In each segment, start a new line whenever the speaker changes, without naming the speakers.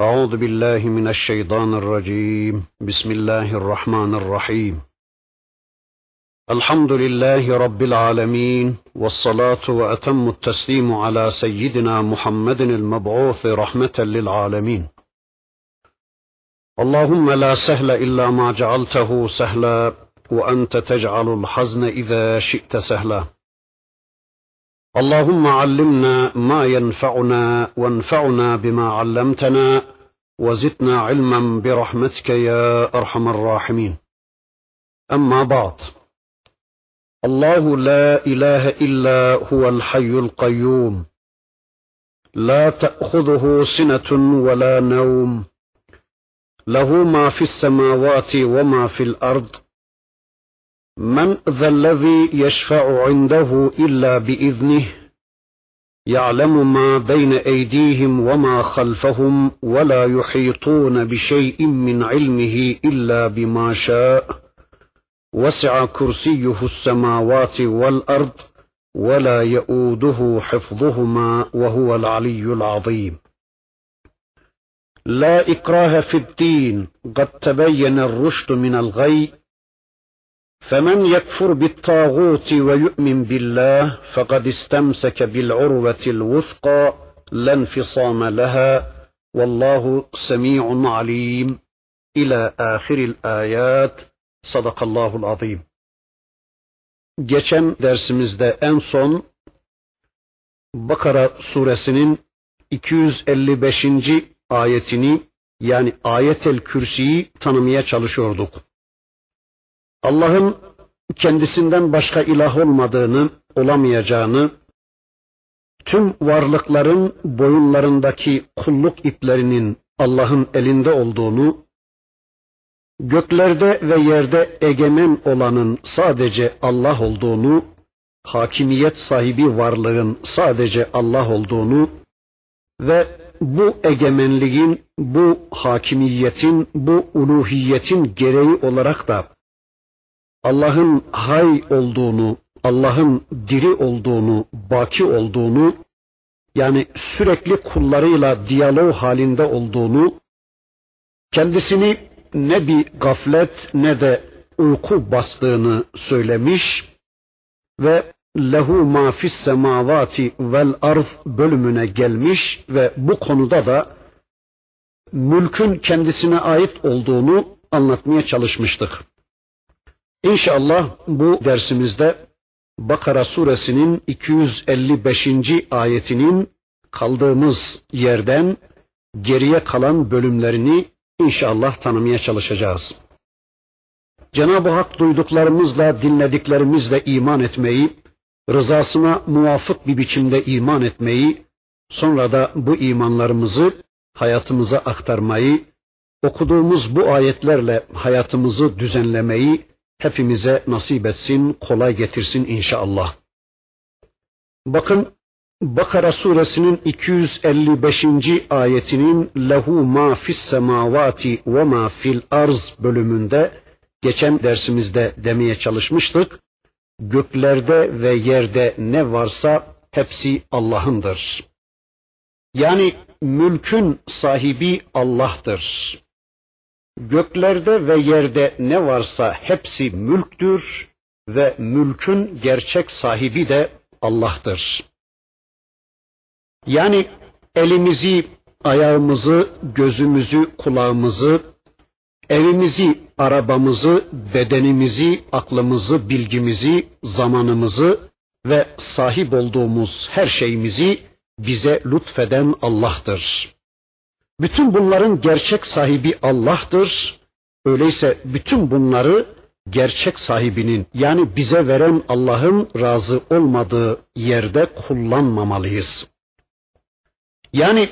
أعوذ بالله من الشيطان الرجيم. بسم الله الرحمن الرحيم. الحمد لله رب العالمين والصلاة وأتم التسليم على سيدنا محمد المبعوث رحمة للعالمين. اللهم لا سهل إلا ما جعلته سهلا وأنت تجعل الحزن إذا شئت سهلا. اللهم علمنا ما ينفعنا وانفعنا بما علمتنا وزدنا علما برحمتك يا أرحم الراحمين. أما بعد الله لا إله إلا هو الحي القيوم. لا تأخذه سنة ولا نوم. له ما في السماوات وما في الأرض. من ذا الذي يشفع عنده إلا بإذنه يعلم ما بين أيديهم وما خلفهم ولا يحيطون بشيء من علمه إلا بما شاء وسع كرسيه السماوات والأرض ولا يئوده حفظهما وهو العلي العظيم. لا إكراه في الدين قد تبين الرشد من الغي فمن يكفر بالطاغوت ويؤمن بالله فقد استمسك بالعروة الوثقى لا انفصام لها والله سميع عليم إلى آخر الآيات صدق الله العظيم Geçen dersimizde en son Bakara suresinin 255. ayetini yani ayetel kürsiyi tanımaya çalışıyorduk. Allah'ın kendisinden başka ilah olmadığını, olamayacağını, tüm varlıkların boyunlarındaki kulluk iplerinin Allah'ın elinde olduğunu, göklerde ve yerde egemen olanın sadece Allah olduğunu, hakimiyet sahibi varlığın sadece Allah olduğunu ve bu egemenliğin, bu hakimiyetin, bu uluhiyetin gereği olarak da Allah'ın hay olduğunu, Allah'ın diri olduğunu, baki olduğunu, yani sürekli kullarıyla diyalog halinde olduğunu, kendisini ne bir gaflet ne de uyku bastığını söylemiş ve lehu ma fis semavati vel arz bölümüne gelmiş ve bu konuda da mülkün kendisine ait olduğunu anlatmaya çalışmıştık. İnşallah bu dersimizde Bakara suresinin 255. ayetinin kaldığımız yerden geriye kalan bölümlerini inşallah tanımaya çalışacağız. Cenab-ı Hak duyduklarımızla, dinlediklerimizle iman etmeyi, rızasına muvafık bir biçimde iman etmeyi, sonra da bu imanlarımızı hayatımıza aktarmayı, okuduğumuz bu ayetlerle hayatımızı düzenlemeyi hepimize nasip etsin, kolay getirsin inşallah. Bakın Bakara suresinin 255. ayetinin lehu ma fis semavati ve ma fil arz bölümünde geçen dersimizde demeye çalışmıştık. Göklerde ve yerde ne varsa hepsi Allah'ındır. Yani mülkün sahibi Allah'tır. Göklerde ve yerde ne varsa hepsi mülktür ve mülkün gerçek sahibi de Allah'tır. Yani elimizi, ayağımızı, gözümüzü, kulağımızı, evimizi, arabamızı, bedenimizi, aklımızı, bilgimizi, zamanımızı ve sahip olduğumuz her şeyimizi bize lütfeden Allah'tır. Bütün bunların gerçek sahibi Allah'tır. Öyleyse bütün bunları gerçek sahibinin yani bize veren Allah'ın razı olmadığı yerde kullanmamalıyız. Yani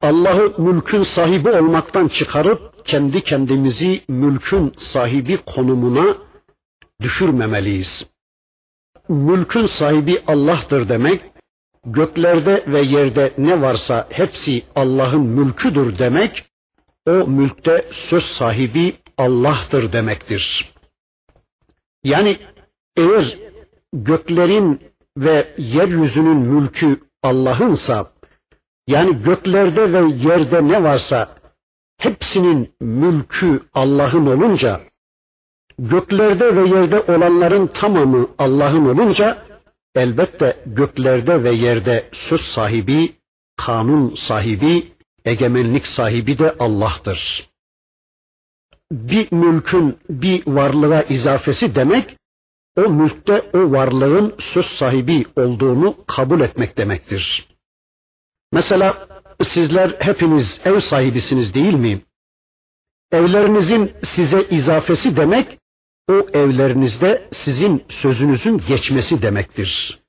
Allah'ı mülkün sahibi olmaktan çıkarıp kendi kendimizi mülkün sahibi konumuna düşürmemeliyiz. Mülkün sahibi Allah'tır demek göklerde ve yerde ne varsa hepsi Allah'ın mülküdür demek, o mülkte söz sahibi Allah'tır demektir. Yani eğer göklerin ve yeryüzünün mülkü Allah'ınsa, yani göklerde ve yerde ne varsa hepsinin mülkü Allah'ın olunca, göklerde ve yerde olanların tamamı Allah'ın olunca, elbette göklerde ve yerde söz sahibi, kanun sahibi, egemenlik sahibi de Allah'tır. Bir mülkün bir varlığa izafesi demek, o mülkte o varlığın söz sahibi olduğunu kabul etmek demektir. Mesela sizler hepiniz ev sahibisiniz değil mi? Evlerinizin size izafesi demek, o evlerinizde sizin sözünüzün geçmesi demektir.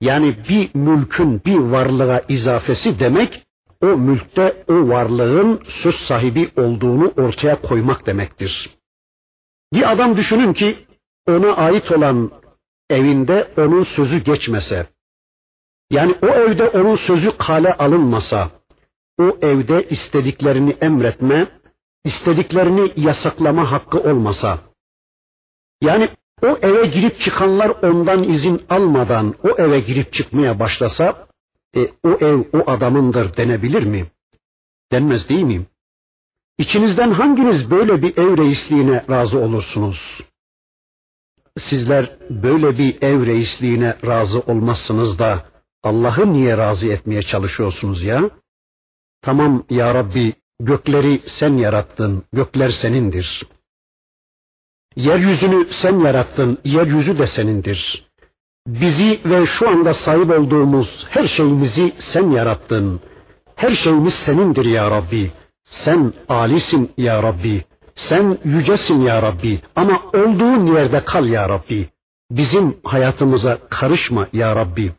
Yani bir mülkün bir varlığa izafesi demek, o mülkte o varlığın söz sahibi olduğunu ortaya koymak demektir. Bir adam düşünün ki ona ait olan evinde onun sözü geçmese, yani o evde onun sözü kale alınmasa, o evde istediklerini emretme, istediklerini yasaklama hakkı olmasa, yani o eve girip çıkanlar ondan izin almadan o eve girip çıkmaya başlasa, e, o ev o adamındır denebilir mi? Denmez değil mi? İçinizden hanginiz böyle bir ev reisliğine razı olursunuz? Sizler böyle bir ev reisliğine razı olmazsınız da Allah'ı niye razı etmeye çalışıyorsunuz ya? Tamam ya Rabbi gökleri sen yarattın, gökler senindir. Yeryüzünü sen yarattın, yeryüzü de senindir. Bizi ve şu anda sahip olduğumuz her şeyimizi sen yarattın. Her şeyimiz senindir ya Rabbi. Sen alisin ya Rabbi. Sen yücesin ya Rabbi. Ama olduğun yerde kal ya Rabbi. Bizim hayatımıza karışma ya Rabbi.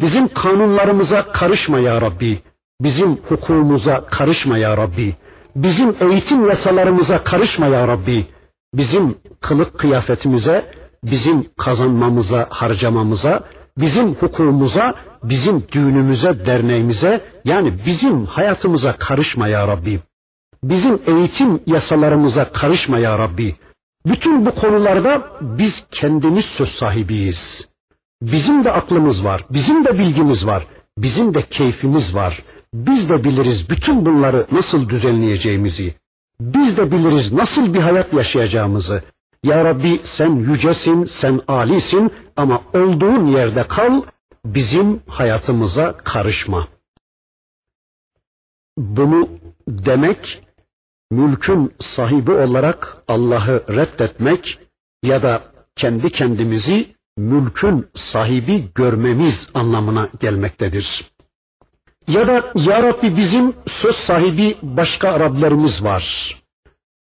Bizim kanunlarımıza karışma ya Rabbi. Bizim hukukumuza karışma ya Rabbi. Bizim eğitim yasalarımıza karışma ya Rabbi. Bizim kılık kıyafetimize, bizim kazanmamıza, harcamamıza, bizim hukukumuza, bizim düğünümüze, derneğimize, yani bizim hayatımıza karışma ya Rabbi. Bizim eğitim yasalarımıza karışma ya Rabbi. Bütün bu konularda biz kendimiz söz sahibiyiz. Bizim de aklımız var, bizim de bilgimiz var, bizim de keyfimiz var. Biz de biliriz bütün bunları nasıl düzenleyeceğimizi. Biz de biliriz nasıl bir hayat yaşayacağımızı. Ya Rabbi sen yücesin, sen alisin ama olduğun yerde kal, bizim hayatımıza karışma. Bunu demek, mülkün sahibi olarak Allah'ı reddetmek ya da kendi kendimizi mülkün sahibi görmemiz anlamına gelmektedir. Ya da Ya Rabbi bizim söz sahibi başka Rablerimiz var.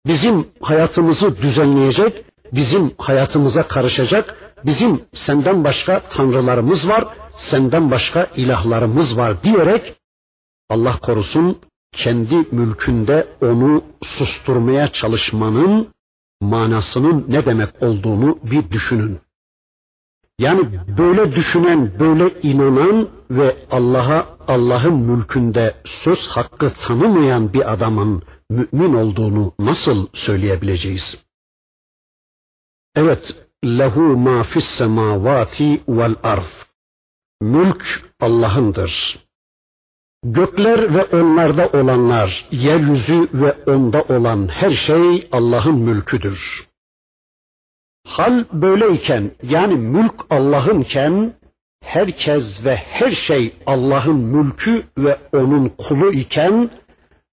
Bizim hayatımızı düzenleyecek, bizim hayatımıza karışacak, bizim senden başka tanrılarımız var, senden başka ilahlarımız var diyerek Allah korusun kendi mülkünde onu susturmaya çalışmanın manasının ne demek olduğunu bir düşünün. Yani böyle düşünen, böyle inanan ve Allah'a Allah'ın mülkünde söz hakkı tanımayan bir adamın mümin olduğunu nasıl söyleyebileceğiz? Evet, lehu ma fis semavati vel arz. Mülk Allah'ındır. Gökler ve onlarda olanlar, yeryüzü ve onda olan her şey Allah'ın mülküdür. Hal böyleyken yani mülk Allah'ınken herkes ve her şey Allah'ın mülkü ve onun kulu iken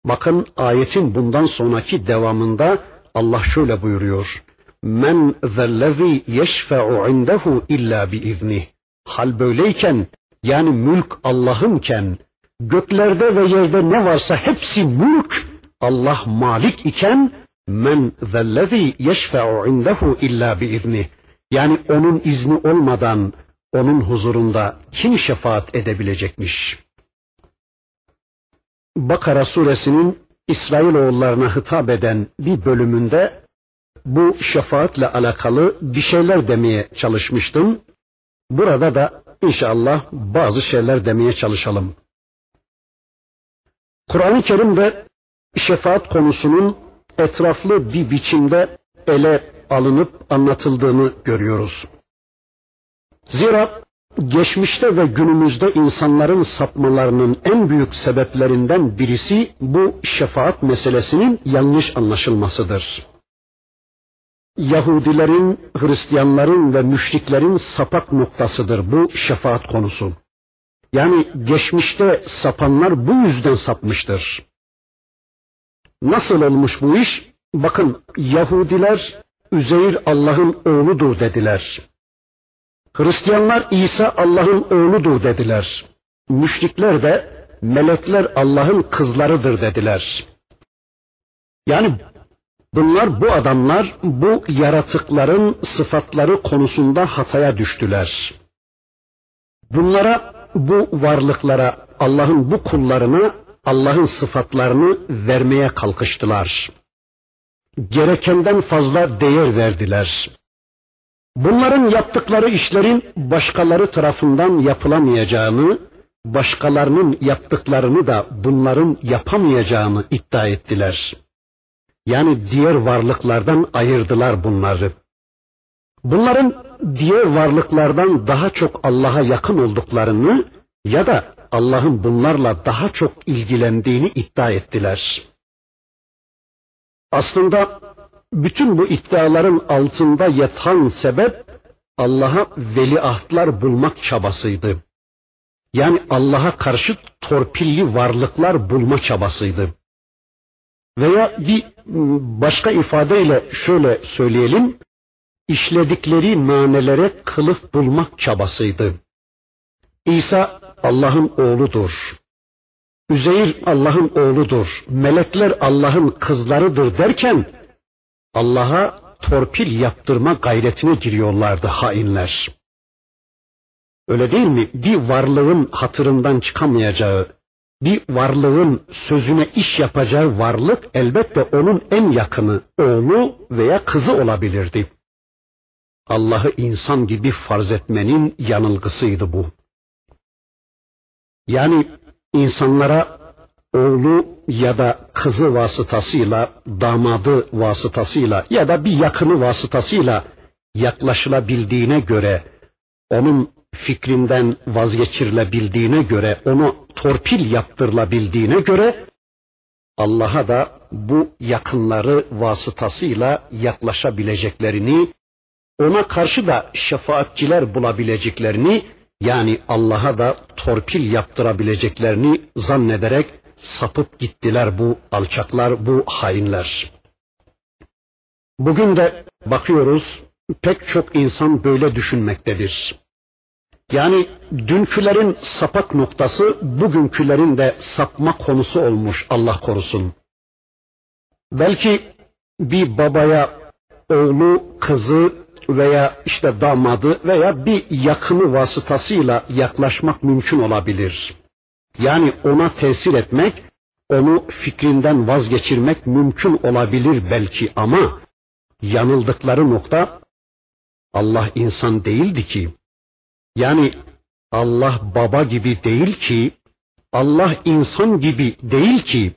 bakın ayetin bundan sonraki devamında Allah şöyle buyuruyor. Men zellezî yeşfe'u indehu illa bi izni. Hal böyleyken yani mülk Allah'ınken göklerde ve yerde ne varsa hepsi mülk Allah malik iken Men zellezî yeşfe'u indehu illa biizni. Yani onun izni olmadan onun huzurunda kim şefaat edebilecekmiş? Bakara suresinin İsrailoğullarına hitap eden bir bölümünde bu şefaatle alakalı bir şeyler demeye çalışmıştım. Burada da inşallah bazı şeyler demeye çalışalım. Kur'an-ı Kerim'de şefaat konusunun etraflı bir biçimde ele alınıp anlatıldığını görüyoruz. Zira geçmişte ve günümüzde insanların sapmalarının en büyük sebeplerinden birisi bu şefaat meselesinin yanlış anlaşılmasıdır. Yahudilerin, Hristiyanların ve müşriklerin sapak noktasıdır bu şefaat konusu. Yani geçmişte sapanlar bu yüzden sapmıştır. Nasıl olmuş bu iş? Bakın Yahudiler Üzeyir Allah'ın oğludur dediler. Hristiyanlar İsa Allah'ın oğludur dediler. Müşrikler de melekler Allah'ın kızlarıdır dediler. Yani bunlar bu adamlar bu yaratıkların sıfatları konusunda hataya düştüler. Bunlara bu varlıklara Allah'ın bu kullarını Allah'ın sıfatlarını vermeye kalkıştılar. Gerekenden fazla değer verdiler. Bunların yaptıkları işlerin başkaları tarafından yapılamayacağını, başkalarının yaptıklarını da bunların yapamayacağını iddia ettiler. Yani diğer varlıklardan ayırdılar bunları. Bunların diğer varlıklardan daha çok Allah'a yakın olduklarını ya da Allah'ın bunlarla daha çok ilgilendiğini iddia ettiler. Aslında bütün bu iddiaların altında yatan sebep Allah'a veliahtlar bulmak çabasıydı. Yani Allah'a karşı torpilli varlıklar bulma çabasıydı. Veya bir başka ifadeyle şöyle söyleyelim, işledikleri nanelere kılıf bulmak çabasıydı. İsa Allah'ın oğludur. Üzeyir Allah'ın oğludur. Melekler Allah'ın kızlarıdır derken Allah'a torpil yaptırma gayretine giriyorlardı hainler. Öyle değil mi? Bir varlığın hatırından çıkamayacağı, bir varlığın sözüne iş yapacağı varlık elbette onun en yakını oğlu veya kızı olabilirdi. Allah'ı insan gibi farz etmenin yanılgısıydı bu. Yani insanlara oğlu ya da kızı vasıtasıyla, damadı vasıtasıyla ya da bir yakını vasıtasıyla yaklaşılabildiğine göre, onun fikrinden vazgeçirilebildiğine göre, onu torpil yaptırılabildiğine göre, Allah'a da bu yakınları vasıtasıyla yaklaşabileceklerini, ona karşı da şefaatçiler bulabileceklerini, yani Allah'a da torpil yaptırabileceklerini zannederek sapıp gittiler bu alçaklar, bu hainler. Bugün de bakıyoruz pek çok insan böyle düşünmektedir. Yani dünkülerin sapak noktası bugünkülerin de sapma konusu olmuş Allah korusun. Belki bir babaya oğlu, kızı veya işte damadı veya bir yakını vasıtasıyla yaklaşmak mümkün olabilir. Yani ona tesir etmek, onu fikrinden vazgeçirmek mümkün olabilir belki ama yanıldıkları nokta Allah insan değildi ki. Yani Allah baba gibi değil ki, Allah insan gibi değil ki,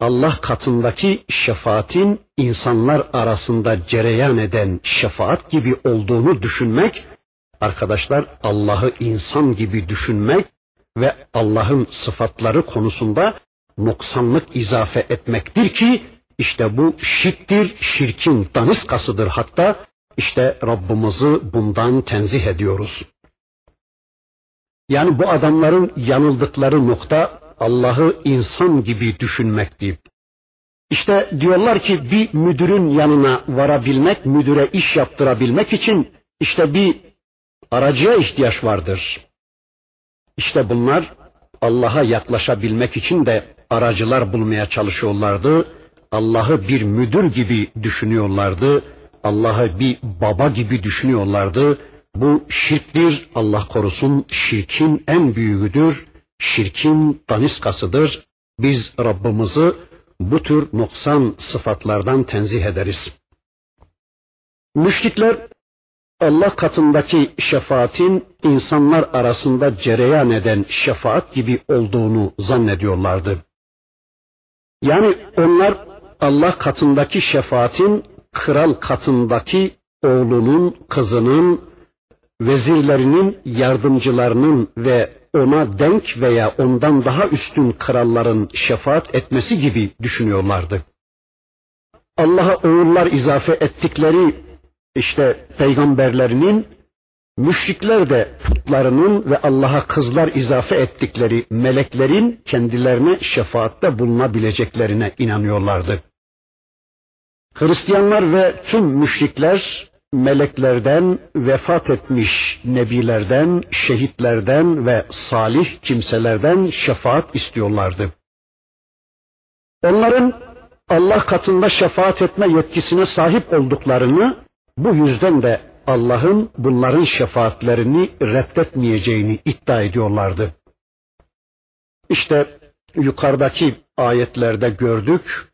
Allah katındaki şefaatin insanlar arasında cereyan eden şefaat gibi olduğunu düşünmek, arkadaşlar Allah'ı insan gibi düşünmek ve Allah'ın sıfatları konusunda noksanlık izafe etmektir ki işte bu şirktir, şirkin daniskasıdır hatta işte Rabbimizi bundan tenzih ediyoruz. Yani bu adamların yanıldıkları nokta Allah'ı insan gibi düşünmekti. İşte diyorlar ki bir müdürün yanına varabilmek, müdüre iş yaptırabilmek için işte bir aracıya ihtiyaç vardır. İşte bunlar Allah'a yaklaşabilmek için de aracılar bulmaya çalışıyorlardı. Allah'ı bir müdür gibi düşünüyorlardı. Allah'ı bir baba gibi düşünüyorlardı. Bu şirktir, Allah korusun, şirkin en büyüğüdür, şirkin daniskasıdır. Biz Rabbimizi bu tür noksan sıfatlardan tenzih ederiz. Müşrikler Allah katındaki şefaatin insanlar arasında cereyan eden şefaat gibi olduğunu zannediyorlardı. Yani onlar Allah katındaki şefaatin kral katındaki oğlunun, kızının vezirlerinin, yardımcılarının ve ona denk veya ondan daha üstün kralların şefaat etmesi gibi düşünüyorlardı. Allah'a oğullar izafe ettikleri işte peygamberlerinin müşrikler de putlarının ve Allah'a kızlar izafe ettikleri meleklerin kendilerine şefaatte bulunabileceklerine inanıyorlardı. Hristiyanlar ve tüm müşrikler meleklerden, vefat etmiş nebilerden, şehitlerden ve salih kimselerden şefaat istiyorlardı. Onların Allah katında şefaat etme yetkisine sahip olduklarını, bu yüzden de Allah'ın bunların şefaatlerini reddetmeyeceğini iddia ediyorlardı. İşte yukarıdaki ayetlerde gördük,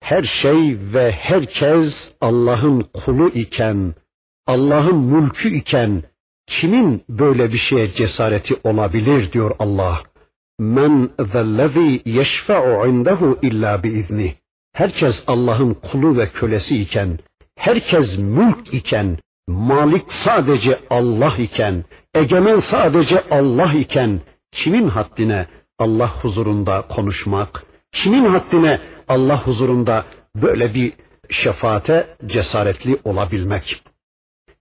her şey ve herkes Allah'ın kulu iken, Allah'ın mülkü iken kimin böyle bir şeye cesareti olabilir diyor Allah. Men zellezî yeşfe'u indehu illa biizni. Herkes Allah'ın kulu ve kölesi iken, herkes mülk iken, malik sadece Allah iken, egemen sadece Allah iken, kimin haddine Allah huzurunda konuşmak, kimin haddine Allah huzurunda böyle bir şefaate cesaretli olabilmek.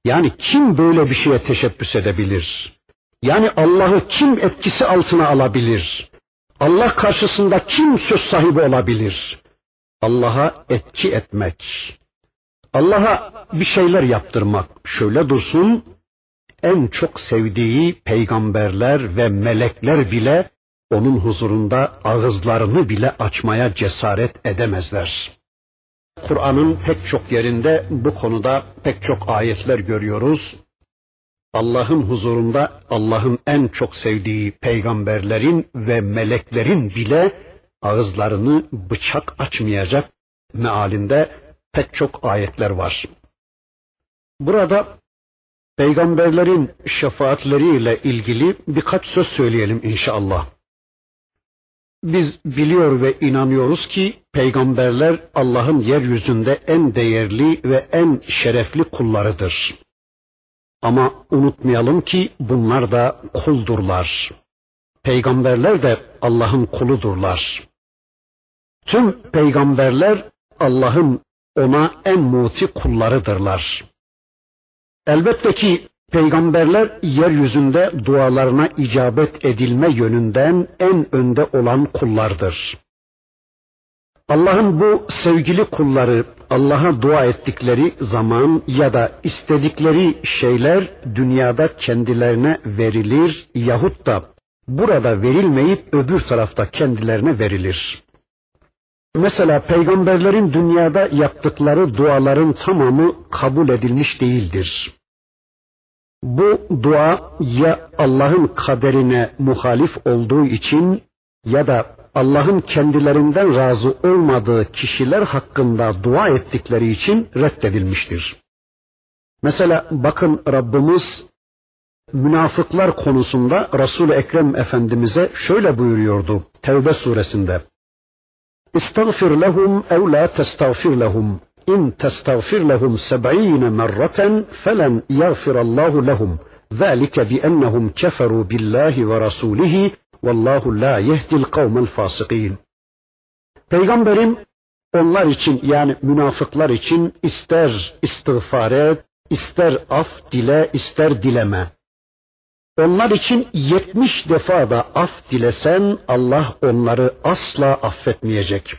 Yani kim böyle bir şeye teşebbüs edebilir? Yani Allah'ı kim etkisi altına alabilir? Allah karşısında kim söz sahibi olabilir? Allah'a etki etmek, Allah'a bir şeyler yaptırmak şöyle dursun, en çok sevdiği peygamberler ve melekler bile onun huzurunda ağızlarını bile açmaya cesaret edemezler. Kur'an'ın pek çok yerinde bu konuda pek çok ayetler görüyoruz. Allah'ın huzurunda Allah'ın en çok sevdiği peygamberlerin ve meleklerin bile ağızlarını bıçak açmayacak mealinde pek çok ayetler var. Burada peygamberlerin şefaatleriyle ilgili birkaç söz söyleyelim inşallah. Biz biliyor ve inanıyoruz ki peygamberler Allah'ın yeryüzünde en değerli ve en şerefli kullarıdır. Ama unutmayalım ki bunlar da kuldurlar. Peygamberler de Allah'ın kuludurlar. Tüm peygamberler Allah'ın ona en muti kullarıdırlar. Elbette ki Peygamberler yeryüzünde dualarına icabet edilme yönünden en önde olan kullardır. Allah'ın bu sevgili kulları Allah'a dua ettikleri zaman ya da istedikleri şeyler dünyada kendilerine verilir yahut da burada verilmeyip öbür tarafta kendilerine verilir. Mesela peygamberlerin dünyada yaptıkları duaların tamamı kabul edilmiş değildir. Bu dua ya Allah'ın kaderine muhalif olduğu için ya da Allah'ın kendilerinden razı olmadığı kişiler hakkında dua ettikleri için reddedilmiştir. Mesela bakın Rabbimiz münafıklar konusunda Resul-i Ekrem Efendimiz'e şöyle buyuruyordu Tevbe suresinde. İstagfir lehum ev la testagfir lehum İn testağfir lehum seb'ine merraten felen yagfirallahu lehum. Zalike bi ennehum keferu billahi ve rasulihi vallahu la yehdil kavmel fasikin. Peygamberim onlar için yani münafıklar için ister istiğfar et, ister af dile, ister dileme. Onlar için yetmiş defa da af dilesen Allah onları asla affetmeyecek.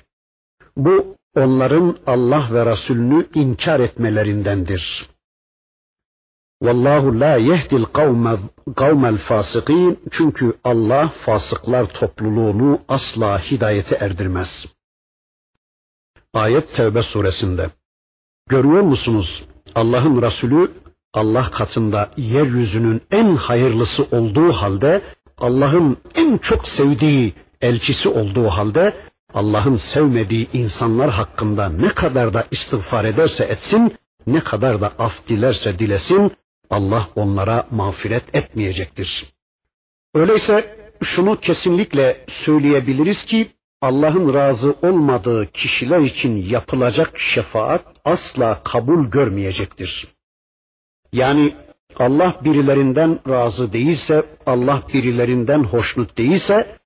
Bu onların Allah ve Resulünü inkar etmelerindendir. Vallahu la yehdil kavmel fasikin çünkü Allah fasıklar topluluğunu asla hidayete erdirmez. Ayet Tevbe suresinde. Görüyor musunuz? Allah'ın Resulü Allah katında yeryüzünün en hayırlısı olduğu halde Allah'ın en çok sevdiği elçisi olduğu halde Allah'ın sevmediği insanlar hakkında ne kadar da istiğfar ederse etsin, ne kadar da af dilerse dilesin, Allah onlara mağfiret etmeyecektir. Öyleyse şunu kesinlikle söyleyebiliriz ki Allah'ın razı olmadığı kişiler için yapılacak şefaat asla kabul görmeyecektir. Yani Allah birilerinden razı değilse, Allah birilerinden hoşnut değilse,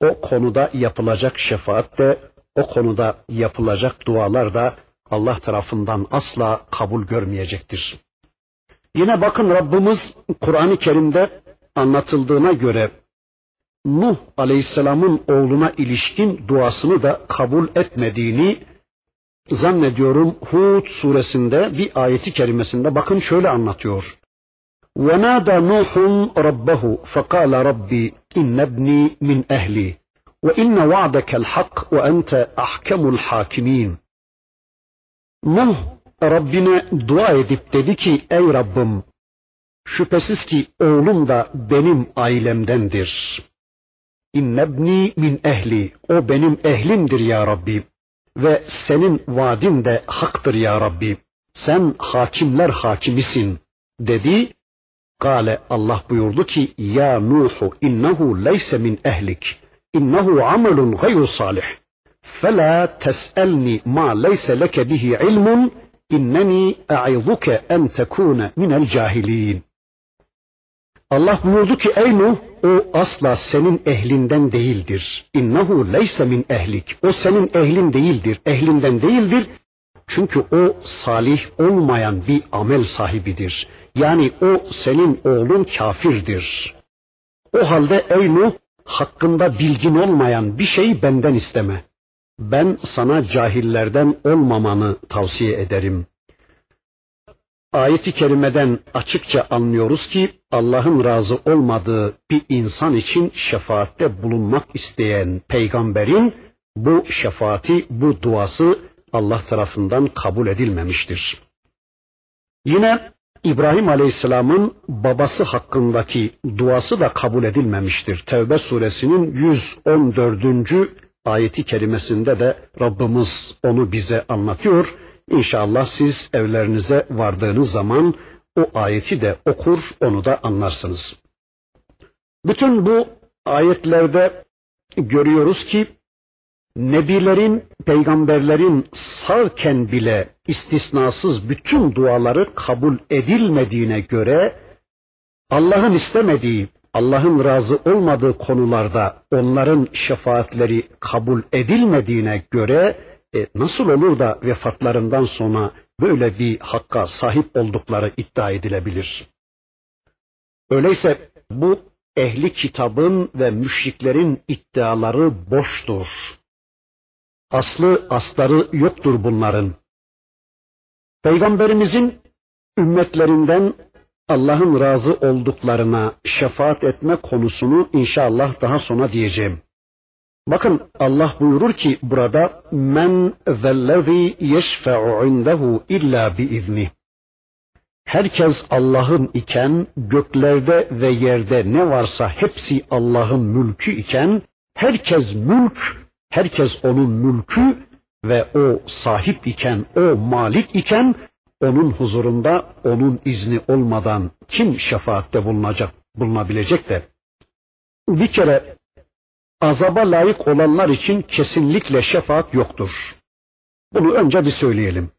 o konuda yapılacak şefaat de, o konuda yapılacak dualar da Allah tarafından asla kabul görmeyecektir. Yine bakın Rabbimiz Kur'an-ı Kerim'de anlatıldığına göre Nuh Aleyhisselam'ın oğluna ilişkin duasını da kabul etmediğini zannediyorum Hud suresinde bir ayeti kerimesinde bakın şöyle anlatıyor. وَنَادَى نُوحٌ رَبَّهُ فَقَالَ رَبِّي إِنَّ ابْنِي مِنْ أَهْلِي وَإِنَّ وَعْدَكَ الْحَقِّ وَأَنْتَ أَحْكَمُ الْحَاكِمِينَ Nuh Rabbine dua edip dedi ki ey Rabbim şüphesiz ki oğlum da benim ailemdendir. İnnebni min ehli o benim ehlimdir ya Rabbi ve senin vaadin de haktır ya Rabbi. Sen hakimler hakimisin dedi. Kale Allah buyurdu ki ya Nuhu innehu leyse min ehlik innehu amelun gayru salih fela tes'elni ma leyse leke bihi ilmun inneni e'izuke en tekune minel cahilin. Allah buyurdu ki ey Nuh o asla senin ehlinden değildir. İnnehu leyse min ehlik. O senin ehlin değildir. Ehlinden değildir. Çünkü o salih olmayan bir amel sahibidir. Yani o senin oğlun kafirdir. O halde ey Nuh hakkında bilgin olmayan bir şeyi benden isteme ben sana cahillerden olmamanı tavsiye ederim. Ayet-i kerimeden açıkça anlıyoruz ki Allah'ın razı olmadığı bir insan için şefaatte bulunmak isteyen peygamberin bu şefaati, bu duası Allah tarafından kabul edilmemiştir. Yine İbrahim Aleyhisselam'ın babası hakkındaki duası da kabul edilmemiştir. Tevbe suresinin 114 ayeti kerimesinde de Rabbimiz onu bize anlatıyor. İnşallah siz evlerinize vardığınız zaman o ayeti de okur, onu da anlarsınız. Bütün bu ayetlerde görüyoruz ki nebilerin, peygamberlerin sağken bile istisnasız bütün duaları kabul edilmediğine göre Allah'ın istemediği Allah'ın razı olmadığı konularda onların şefaatleri kabul edilmediğine göre e, nasıl olur da vefatlarından sonra böyle bir hakka sahip oldukları iddia edilebilir? Öyleyse bu ehli kitabın ve müşriklerin iddiaları boştur. Aslı asları yoktur bunların. Peygamberimizin ümmetlerinden Allah'ın razı olduklarına şefaat etme konusunu inşallah daha sonra diyeceğim. Bakın Allah buyurur ki burada men zellezî yeşfe'u indehu illa biizni. Herkes Allah'ın iken göklerde ve yerde ne varsa hepsi Allah'ın mülkü iken herkes mülk, herkes onun mülkü ve o sahip iken, o malik iken onun huzurunda onun izni olmadan kim şefaatte bulunacak, bulunabilecek de bir kere azaba layık olanlar için kesinlikle şefaat yoktur. Bunu önce bir söyleyelim.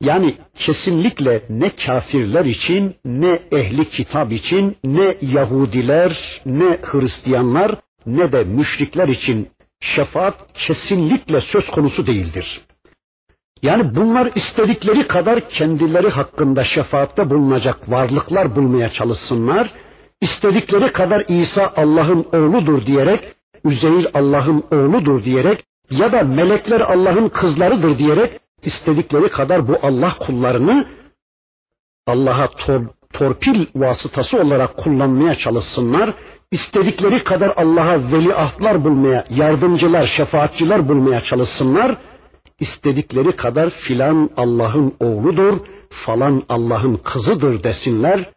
Yani kesinlikle ne kafirler için, ne ehli kitap için, ne Yahudiler, ne Hristiyanlar, ne de müşrikler için şefaat kesinlikle söz konusu değildir. Yani bunlar istedikleri kadar kendileri hakkında şefaatte bulunacak varlıklar bulmaya çalışsınlar. İstedikleri kadar İsa Allah'ın oğludur diyerek, Üzeyir Allah'ın oğludur diyerek ya da melekler Allah'ın kızlarıdır diyerek istedikleri kadar bu Allah kullarını Allah'a tor, torpil vasıtası olarak kullanmaya çalışsınlar. İstedikleri kadar Allah'a veliahtlar bulmaya, yardımcılar, şefaatçiler bulmaya çalışsınlar istedikleri kadar filan Allah'ın oğludur, falan Allah'ın kızıdır desinler,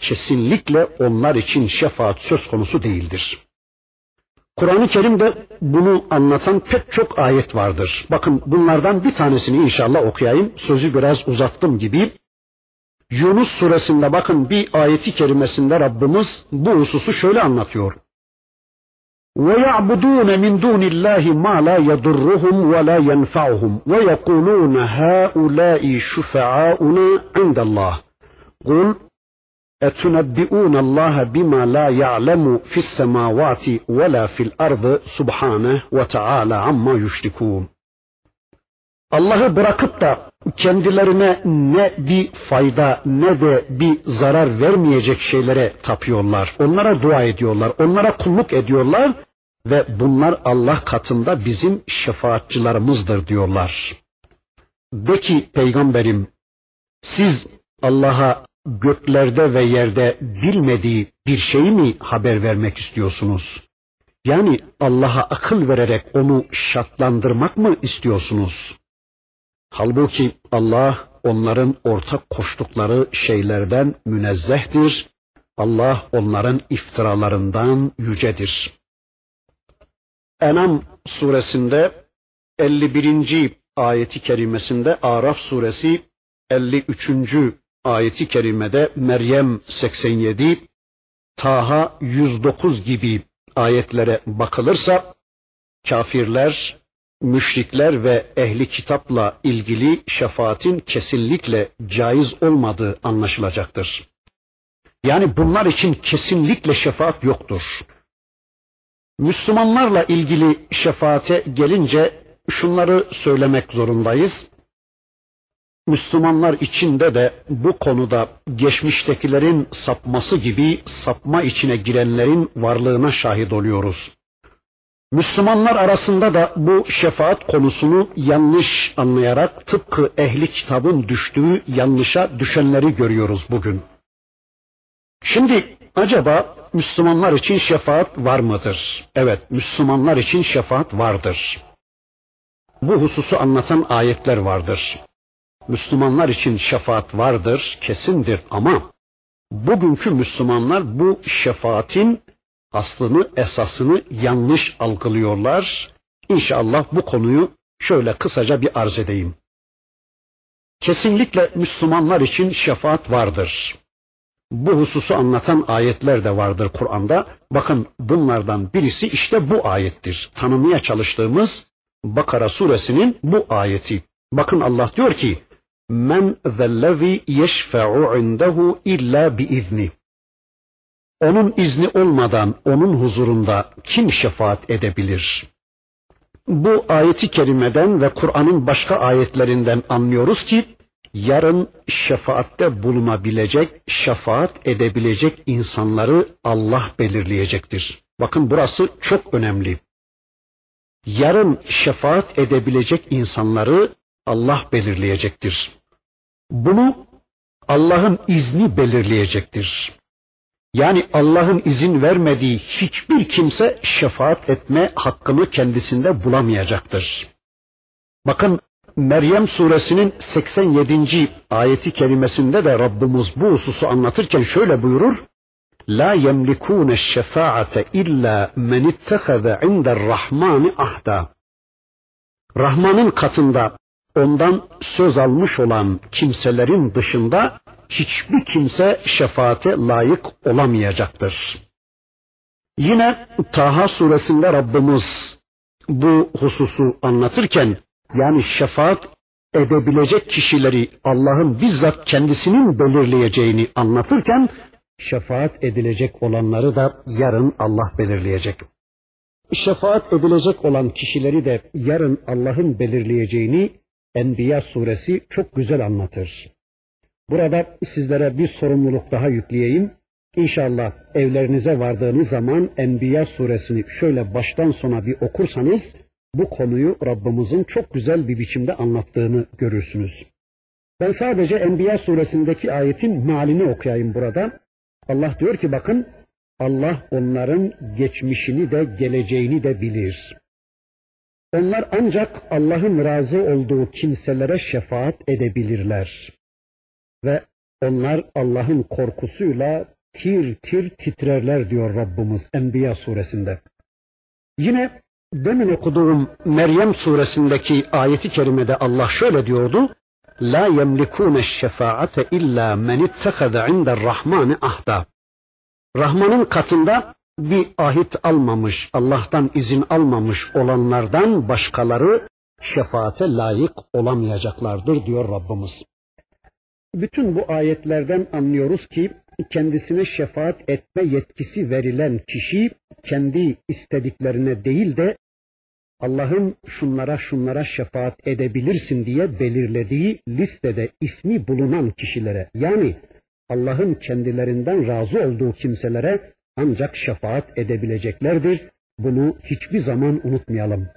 kesinlikle onlar için şefaat söz konusu değildir. Kur'an-ı Kerim'de bunu anlatan pek çok ayet vardır. Bakın bunlardan bir tanesini inşallah okuyayım. Sözü biraz uzattım gibi. Yunus suresinde bakın bir ayeti kerimesinde Rabbimiz bu hususu şöyle anlatıyor. ويعبدون من دون الله ما لا يضرهم ولا ينفعهم ويقولون هؤلاء شفعاؤنا عند الله قل اَتُنَبِّئُونَ اللّٰهَ بِمَا لَا يَعْلَمُ فِي السَّمَاوَاتِ وَلَا فِي الْأَرْضِ سُبْحَانَهُ وَتَعَالَى عَمَّا يُشْرِكُونَ Allah'ı bırakıp da kendilerine ne bir fayda ne de bir zarar vermeyecek şeylere tapıyorlar. Onlara dua ediyorlar, onlara kulluk ediyorlar ve bunlar Allah katında bizim şefaatçılarımızdır diyorlar. De ki peygamberim siz Allah'a göklerde ve yerde bilmediği bir şeyi mi haber vermek istiyorsunuz? Yani Allah'a akıl vererek onu şartlandırmak mı istiyorsunuz? Halbuki Allah onların ortak koştukları şeylerden münezzehtir. Allah onların iftiralarından yücedir. Enam suresinde 51. ayeti kerimesinde Araf suresi 53. ayeti kerimede Meryem 87, Taha 109 gibi ayetlere bakılırsa kafirler müşrikler ve ehli kitapla ilgili şefaatin kesinlikle caiz olmadığı anlaşılacaktır. Yani bunlar için kesinlikle şefaat yoktur. Müslümanlarla ilgili şefaate gelince şunları söylemek zorundayız. Müslümanlar içinde de bu konuda geçmiştekilerin sapması gibi sapma içine girenlerin varlığına şahit oluyoruz. Müslümanlar arasında da bu şefaat konusunu yanlış anlayarak tıpkı ehli kitabın düştüğü yanlışa düşenleri görüyoruz bugün. Şimdi acaba Müslümanlar için şefaat var mıdır? Evet, Müslümanlar için şefaat vardır. Bu hususu anlatan ayetler vardır. Müslümanlar için şefaat vardır, kesindir ama bugünkü Müslümanlar bu şefaatin aslını, esasını yanlış algılıyorlar. İnşallah bu konuyu şöyle kısaca bir arz edeyim. Kesinlikle Müslümanlar için şefaat vardır. Bu hususu anlatan ayetler de vardır Kur'an'da. Bakın bunlardan birisi işte bu ayettir. Tanımaya çalıştığımız Bakara suresinin bu ayeti. Bakın Allah diyor ki: "Men zellezî yeşfe'u indehu illa biizni." Onun izni olmadan onun huzurunda kim şefaat edebilir? Bu ayeti kerimeden ve Kur'an'ın başka ayetlerinden anlıyoruz ki yarın şefaatte bulunabilecek, şefaat edebilecek insanları Allah belirleyecektir. Bakın burası çok önemli. Yarın şefaat edebilecek insanları Allah belirleyecektir. Bunu Allah'ın izni belirleyecektir. Yani Allah'ın izin vermediği hiçbir kimse şefaat etme hakkını kendisinde bulamayacaktır. Bakın Meryem suresinin 87. ayeti kerimesinde de Rabbimiz bu hususu anlatırken şöyle buyurur. La yemlikune şefaate illa men ittehaze indel rahmani ahda. Rahmanın katında ondan söz almış olan kimselerin dışında hiçbir kimse şefaate layık olamayacaktır. Yine Taha suresinde Rabbimiz bu hususu anlatırken yani şefaat edebilecek kişileri Allah'ın bizzat kendisinin belirleyeceğini anlatırken şefaat edilecek olanları da yarın Allah belirleyecek. Şefaat edilecek olan kişileri de yarın Allah'ın belirleyeceğini Enbiya suresi çok güzel anlatır. Burada sizlere bir sorumluluk daha yükleyeyim. İnşallah evlerinize vardığınız zaman Enbiya suresini şöyle baştan sona bir okursanız bu konuyu Rabbimizin çok güzel bir biçimde anlattığını görürsünüz. Ben sadece Enbiya suresindeki ayetin mealini okuyayım burada. Allah diyor ki bakın Allah onların geçmişini de geleceğini de bilir. Onlar ancak Allah'ın razı olduğu kimselere şefaat edebilirler ve onlar Allah'ın korkusuyla tir tir titrerler diyor Rabbimiz Enbiya suresinde. Yine demin okuduğum Meryem suresindeki ayeti kerimede Allah şöyle diyordu. La yemlikune şefaate illa men ittehaza indel rahmani ahda. Rahmanın katında bir ahit almamış, Allah'tan izin almamış olanlardan başkaları şefaate layık olamayacaklardır diyor Rabbimiz. Bütün bu ayetlerden anlıyoruz ki kendisine şefaat etme yetkisi verilen kişi kendi istediklerine değil de Allah'ın şunlara şunlara şefaat edebilirsin diye belirlediği listede ismi bulunan kişilere yani Allah'ın kendilerinden razı olduğu kimselere ancak şefaat edebileceklerdir. Bunu hiçbir zaman unutmayalım.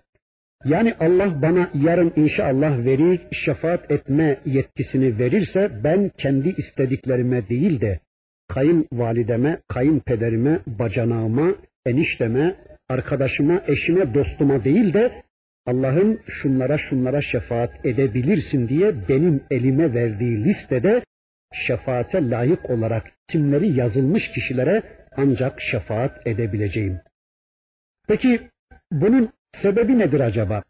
Yani Allah bana yarın inşallah verir, şefaat etme yetkisini verirse ben kendi istediklerime değil de kayınvalideme, kayınpederime, bacanağıma, enişteme, arkadaşıma, eşime, dostuma değil de Allah'ın şunlara şunlara şefaat edebilirsin diye benim elime verdiği listede şefaate layık olarak isimleri yazılmış kişilere ancak şefaat edebileceğim. Peki bunun sebebi nedir acaba?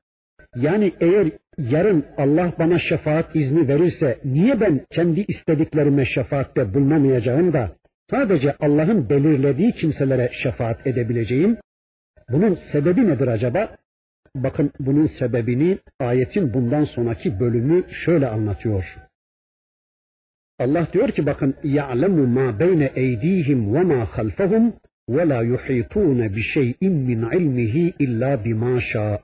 Yani eğer yarın Allah bana şefaat izni verirse niye ben kendi istediklerime şefaatte bulunamayacağım da sadece Allah'ın belirlediği kimselere şefaat edebileceğim? Bunun sebebi nedir acaba? Bakın bunun sebebini ayetin bundan sonraki bölümü şöyle anlatıyor. Allah diyor ki bakın ya'lemu ma beyne eydihim ve ma yuhitun bi şey'in min ilmihi illa bima şa.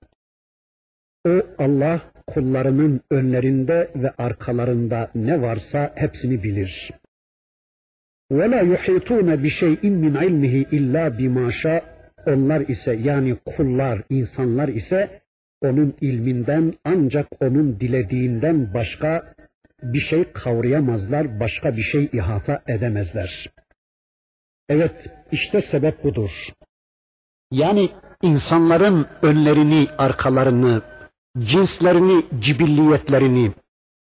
O Allah kullarının önlerinde ve arkalarında ne varsa hepsini bilir. Yuhitun bi şey'in min ilmihi illa bima şa. Onlar ise yani kullar, insanlar ise onun ilminden ancak onun dilediğinden başka bir şey kavrayamazlar, başka bir şey ihata edemezler. Evet, işte sebep budur. Yani insanların önlerini, arkalarını, cinslerini, cibilliyetlerini,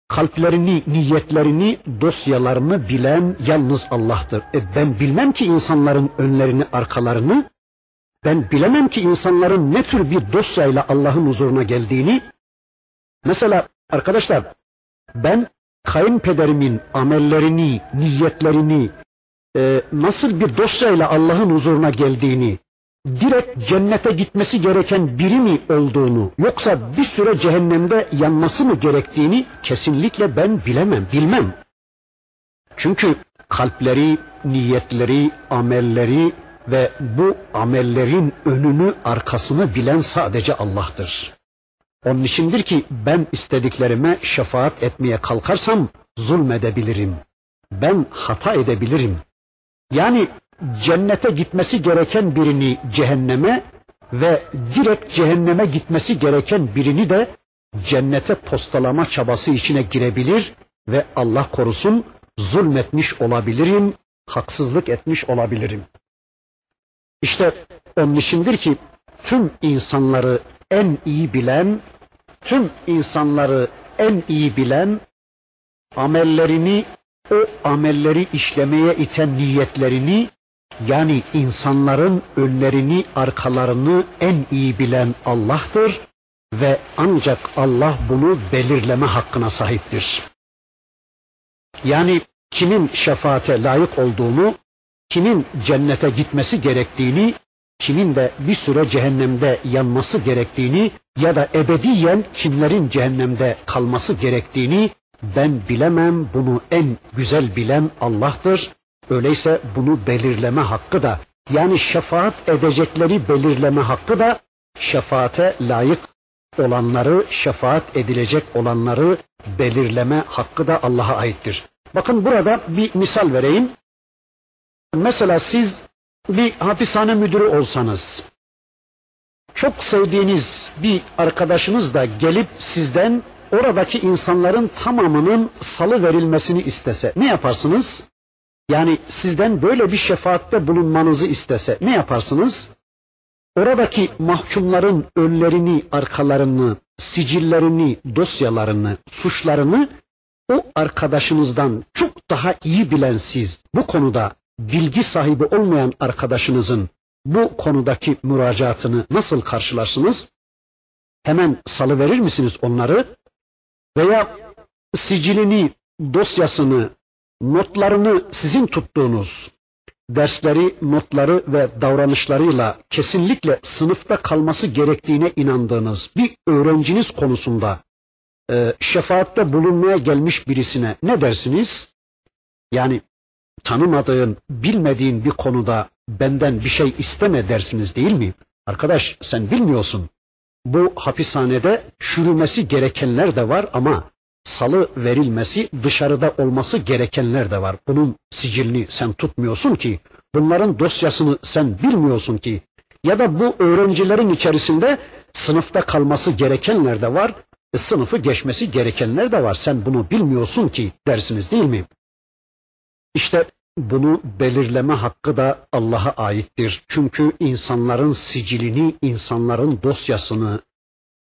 kalplerini, niyetlerini, dosyalarını bilen yalnız Allah'tır. E ben bilmem ki insanların önlerini, arkalarını, ben bilemem ki insanların ne tür bir dosyayla Allah'ın huzuruna geldiğini. Mesela arkadaşlar ben kayınpederimin amellerini, niyetlerini, e, nasıl bir dosyayla Allah'ın huzuruna geldiğini, direkt cennete gitmesi gereken biri mi olduğunu, yoksa bir süre cehennemde yanması mı gerektiğini kesinlikle ben bilemem, bilmem. Çünkü kalpleri, niyetleri, amelleri ve bu amellerin önünü, arkasını bilen sadece Allah'tır. Onun içindir ki ben istediklerime şefaat etmeye kalkarsam zulmedebilirim. Ben hata edebilirim. Yani cennete gitmesi gereken birini cehenneme ve direkt cehenneme gitmesi gereken birini de cennete postalama çabası içine girebilir ve Allah korusun zulmetmiş olabilirim, haksızlık etmiş olabilirim. İşte onun içindir ki tüm insanları en iyi bilen, tüm insanları en iyi bilen, amellerini, o amelleri işlemeye iten niyetlerini, yani insanların önlerini, arkalarını en iyi bilen Allah'tır ve ancak Allah bunu belirleme hakkına sahiptir. Yani kimin şefaate layık olduğunu, kimin cennete gitmesi gerektiğini kimin de bir süre cehennemde yanması gerektiğini ya da ebediyen kimlerin cehennemde kalması gerektiğini ben bilemem bunu en güzel bilen Allah'tır. Öyleyse bunu belirleme hakkı da yani şefaat edecekleri belirleme hakkı da şefaate layık olanları, şefaat edilecek olanları belirleme hakkı da Allah'a aittir. Bakın burada bir misal vereyim. Mesela siz bir hapishane müdürü olsanız, çok sevdiğiniz bir arkadaşınız da gelip sizden oradaki insanların tamamının salı verilmesini istese ne yaparsınız? Yani sizden böyle bir şefaatte bulunmanızı istese ne yaparsınız? Oradaki mahkumların önlerini, arkalarını, sicillerini, dosyalarını, suçlarını o arkadaşınızdan çok daha iyi bilen siz bu konuda bilgi sahibi olmayan arkadaşınızın bu konudaki müracaatını nasıl karşılarsınız? Hemen salı verir misiniz onları? Veya sicilini, dosyasını, notlarını sizin tuttuğunuz dersleri, notları ve davranışlarıyla kesinlikle sınıfta kalması gerektiğine inandığınız bir öğrenciniz konusunda e, şefaatte bulunmaya gelmiş birisine ne dersiniz? Yani tanımadığın, bilmediğin bir konuda benden bir şey isteme dersiniz değil mi? Arkadaş sen bilmiyorsun. Bu hapishanede çürümesi gerekenler de var ama salı verilmesi dışarıda olması gerekenler de var. Bunun sicilini sen tutmuyorsun ki, bunların dosyasını sen bilmiyorsun ki. Ya da bu öğrencilerin içerisinde sınıfta kalması gerekenler de var, e, sınıfı geçmesi gerekenler de var. Sen bunu bilmiyorsun ki dersiniz değil mi? İşte bunu belirleme hakkı da Allah'a aittir. Çünkü insanların sicilini, insanların dosyasını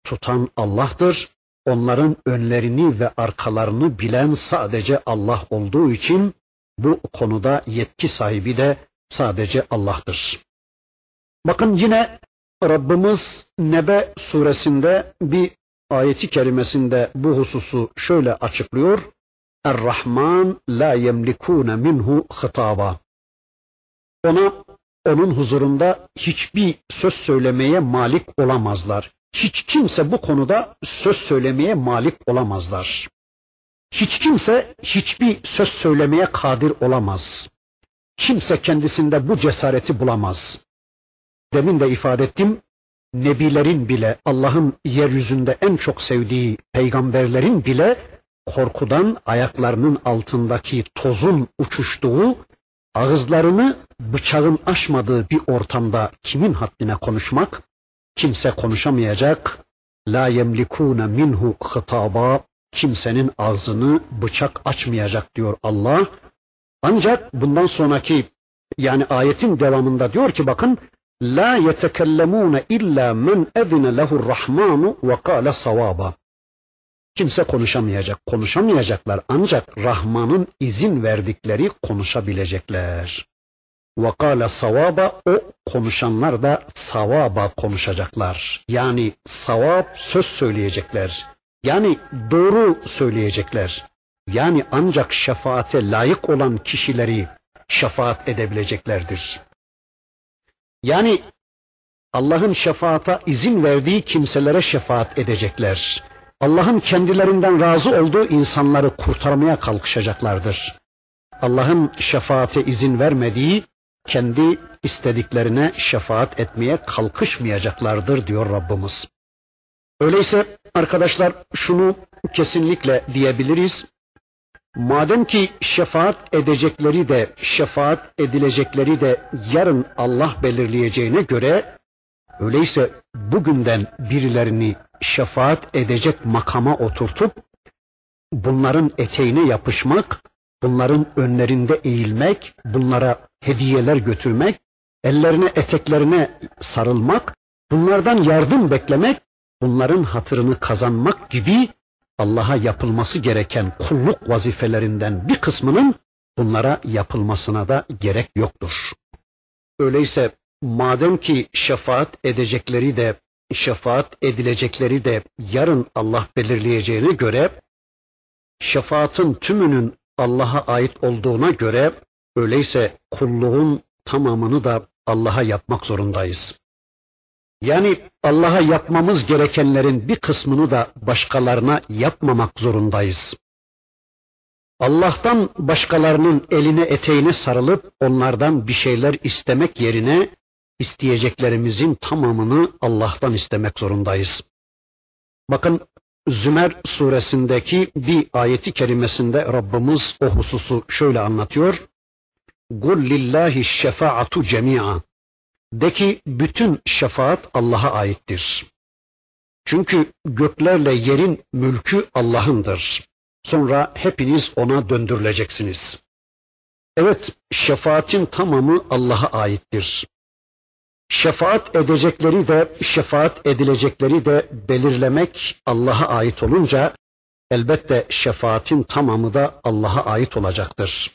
tutan Allah'tır. Onların önlerini ve arkalarını bilen sadece Allah olduğu için bu konuda yetki sahibi de sadece Allah'tır. Bakın yine Rabbimiz Nebe suresinde bir ayeti kerimesinde bu hususu şöyle açıklıyor. Er-Rahman la yemlikune minhu hitaba. Ona onun huzurunda hiçbir söz söylemeye malik olamazlar. Hiç kimse bu konuda söz söylemeye malik olamazlar. Hiç kimse hiçbir söz söylemeye kadir olamaz. Kimse kendisinde bu cesareti bulamaz. Demin de ifade ettim, nebilerin bile Allah'ın yeryüzünde en çok sevdiği peygamberlerin bile korkudan ayaklarının altındaki tozun uçuştuğu, ağızlarını bıçağın aşmadığı bir ortamda kimin haddine konuşmak? Kimse konuşamayacak. La yemlikune minhu hitaba. Kimsenin ağzını bıçak açmayacak diyor Allah. Ancak bundan sonraki yani ayetin devamında diyor ki bakın La yetekellemune illa men ezine lehur rahmanu ve kâle savaba. Kimse konuşamayacak, konuşamayacaklar ancak Rahman'ın izin verdikleri konuşabilecekler. Kâle savaba o konuşanlar da savaba konuşacaklar. Yani savab söz söyleyecekler. Yani doğru söyleyecekler. Yani ancak şefaate layık olan kişileri şefaat edebileceklerdir. Yani Allah'ın şefaata izin verdiği kimselere şefaat edecekler. Allah'ın kendilerinden razı olduğu insanları kurtarmaya kalkışacaklardır. Allah'ın şefaate izin vermediği kendi istediklerine şefaat etmeye kalkışmayacaklardır diyor Rabbimiz. Öyleyse arkadaşlar şunu kesinlikle diyebiliriz. Madem ki şefaat edecekleri de şefaat edilecekleri de yarın Allah belirleyeceğine göre öyleyse bugünden birilerini şefaat edecek makama oturtup bunların eteğine yapışmak, bunların önlerinde eğilmek, bunlara hediyeler götürmek, ellerine eteklerine sarılmak, bunlardan yardım beklemek, bunların hatırını kazanmak gibi Allah'a yapılması gereken kulluk vazifelerinden bir kısmının bunlara yapılmasına da gerek yoktur. Öyleyse madem ki şefaat edecekleri de şefaat edilecekleri de yarın Allah belirleyeceğine göre şefaatin tümünün Allah'a ait olduğuna göre öyleyse kulluğun tamamını da Allah'a yapmak zorundayız. Yani Allah'a yapmamız gerekenlerin bir kısmını da başkalarına yapmamak zorundayız. Allah'tan başkalarının eline eteğine sarılıp onlardan bir şeyler istemek yerine isteyeceklerimizin tamamını Allah'tan istemek zorundayız. Bakın Zümer suresindeki bir ayeti kerimesinde Rabbimiz o hususu şöyle anlatıyor. قُلْ لِلّٰهِ الشَّفَاعَةُ جَمِيعًا De ki bütün şefaat Allah'a aittir. Çünkü göklerle yerin mülkü Allah'ındır. Sonra hepiniz ona döndürüleceksiniz. Evet, şefaatin tamamı Allah'a aittir. Şefaat edecekleri de, şefaat edilecekleri de belirlemek Allah'a ait olunca, elbette şefaatin tamamı da Allah'a ait olacaktır.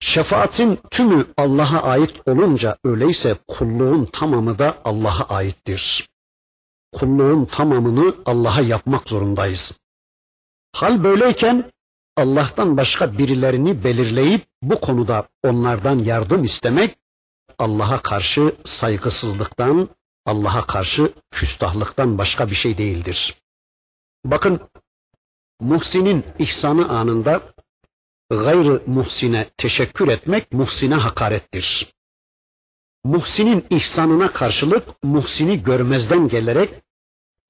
Şefaatin tümü Allah'a ait olunca öyleyse kulluğun tamamı da Allah'a aittir. Kulluğun tamamını Allah'a yapmak zorundayız. Hal böyleyken Allah'tan başka birilerini belirleyip bu konuda onlardan yardım istemek Allah'a karşı saygısızlıktan, Allah'a karşı küstahlıktan başka bir şey değildir. Bakın Muhsin'in ihsanı anında gayrı muhsine teşekkür etmek muhsine hakarettir. Muhsinin ihsanına karşılık muhsini görmezden gelerek